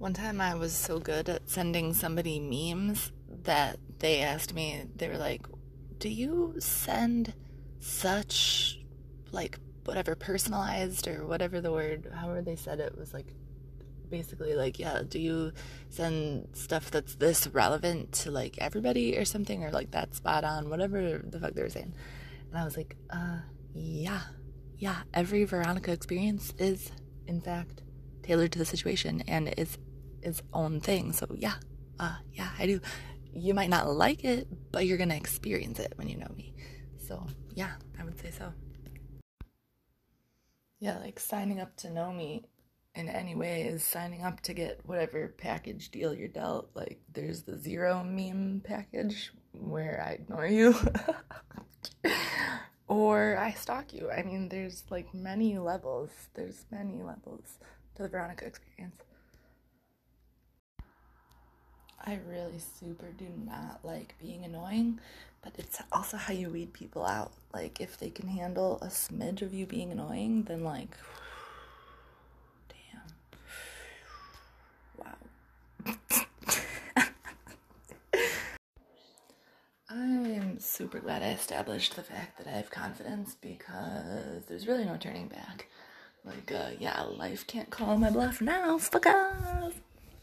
One time I was so good at sending somebody memes that they asked me, they were like, Do you send such, like, whatever, personalized or whatever the word, however they said it was like, basically like, yeah, do you send stuff that's this relevant to like everybody or something or like that spot on, whatever the fuck they were saying. And I was like, uh, yeah, yeah, every Veronica experience is, in fact, tailored to the situation and is its own thing. So yeah, uh, yeah, I do. You might not like it, but you're gonna experience it when you know me. So yeah, I would say so. Yeah, like signing up to know me in any way is signing up to get whatever package deal you're dealt. Like there's the zero meme package where I ignore you. or I stalk you. I mean, there's like many levels. There's many levels to the Veronica experience. I really super do not like being annoying, but it's also how you weed people out. Like, if they can handle a smidge of you being annoying, then, like, damn. Wow. I am super glad I established the fact that I have confidence because there's really no turning back. Like, uh, yeah, life can't call my bluff now. Fuck off.